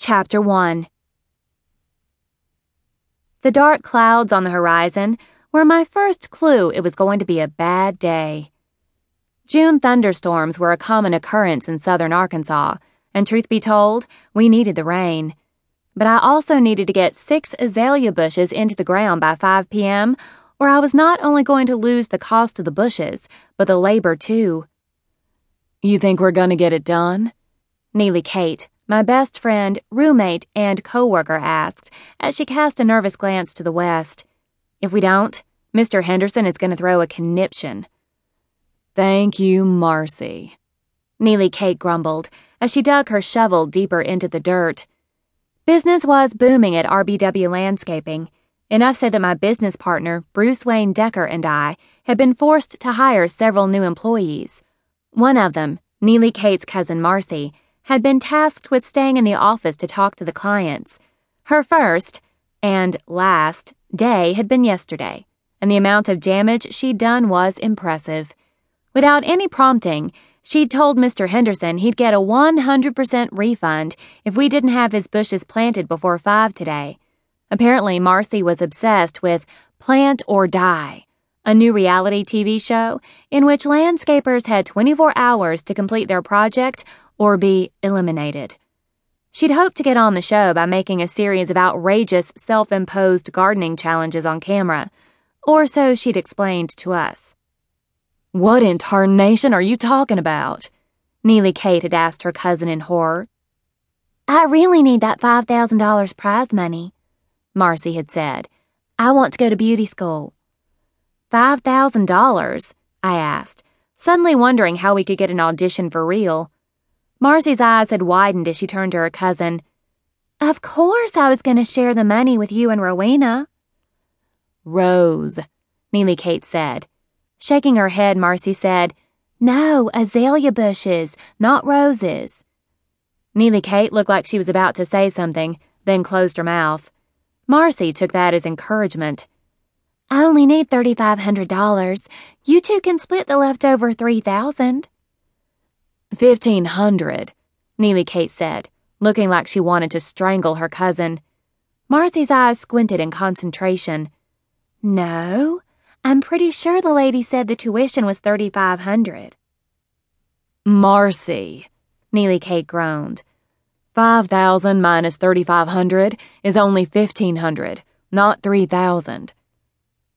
Chapter 1 The dark clouds on the horizon were my first clue it was going to be a bad day. June thunderstorms were a common occurrence in southern Arkansas, and truth be told, we needed the rain. But I also needed to get six azalea bushes into the ground by 5 p.m., or I was not only going to lose the cost of the bushes, but the labor too. You think we're gonna get it done? Neely Kate, my best friend, roommate, and coworker asked as she cast a nervous glance to the west. If we don't, Mr. Henderson is going to throw a conniption. Thank you, Marcy. Neely Kate grumbled as she dug her shovel deeper into the dirt. Business was booming at RBW Landscaping, enough so that my business partner, Bruce Wayne Decker, and I had been forced to hire several new employees. One of them, Neely Kate's cousin Marcy, had been tasked with staying in the office to talk to the clients. Her first, and last, day had been yesterday, and the amount of damage she'd done was impressive. Without any prompting, she'd told Mr. Henderson he'd get a 100% refund if we didn't have his bushes planted before 5 today. Apparently, Marcy was obsessed with Plant or Die, a new reality TV show in which landscapers had 24 hours to complete their project or be eliminated. She'd hoped to get on the show by making a series of outrageous self imposed gardening challenges on camera, or so she'd explained to us. What in tarnation are you talking about? Neely Kate had asked her cousin in horror. I really need that $5,000 prize money, Marcy had said. I want to go to beauty school. $5,000? I asked, suddenly wondering how we could get an audition for real. Marcy's eyes had widened as she turned to her cousin. Of course I was going to share the money with you and Rowena. Rose, Neely Kate said. Shaking her head, Marcy said, No, azalea bushes, not roses. Neely Kate looked like she was about to say something, then closed her mouth. Marcy took that as encouragement. I only need $3,500. You two can split the leftover 3000 Fifteen hundred, Neely Kate said, looking like she wanted to strangle her cousin. Marcy's eyes squinted in concentration. No, I'm pretty sure the lady said the tuition was thirty five hundred. Marcy, Neely Kate groaned. Five thousand minus thirty five hundred is only fifteen hundred, not three thousand.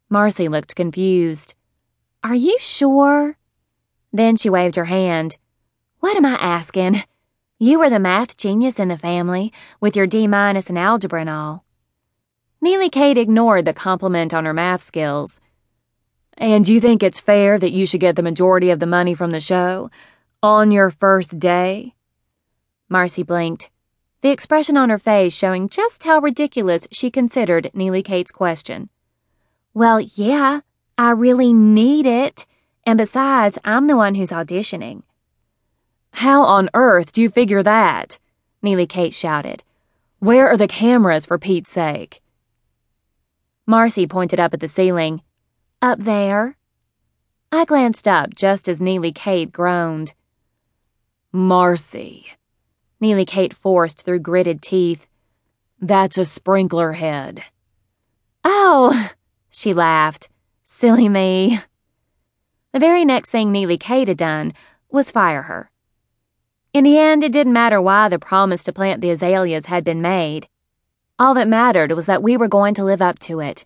Marcy looked confused. Are you sure? Then she waved her hand. What am I asking? You were the math genius in the family, with your D minus in algebra and all. Neely Kate ignored the compliment on her math skills. And you think it's fair that you should get the majority of the money from the show? On your first day? Marcy blinked, the expression on her face showing just how ridiculous she considered Neely Kate's question. Well, yeah, I really need it. And besides, I'm the one who's auditioning. How on earth do you figure that? Neely Kate shouted. Where are the cameras, for Pete's sake? Marcy pointed up at the ceiling. Up there. I glanced up just as Neely Kate groaned. Marcy. Neely Kate forced through gritted teeth. That's a sprinkler head. Oh, she laughed. Silly me. The very next thing Neely Kate had done was fire her. In the end, it didn't matter why the promise to plant the azaleas had been made. All that mattered was that we were going to live up to it.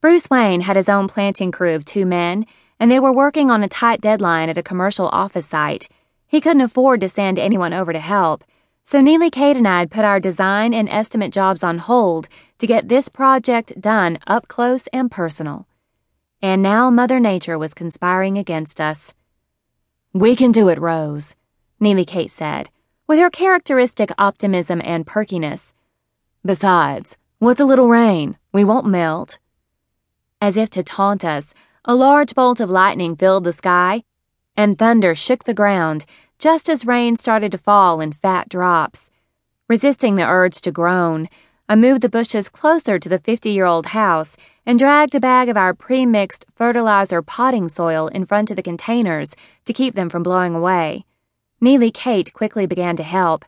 Bruce Wayne had his own planting crew of two men, and they were working on a tight deadline at a commercial office site. He couldn't afford to send anyone over to help, so Neely Kate and I had put our design and estimate jobs on hold to get this project done up close and personal. And now Mother Nature was conspiring against us. We can do it, Rose. Neely Kate said, with her characteristic optimism and perkiness. Besides, what's a little rain? We won't melt. As if to taunt us, a large bolt of lightning filled the sky, and thunder shook the ground just as rain started to fall in fat drops. Resisting the urge to groan, I moved the bushes closer to the 50 year old house and dragged a bag of our pre mixed fertilizer potting soil in front of the containers to keep them from blowing away. Neely Kate quickly began to help,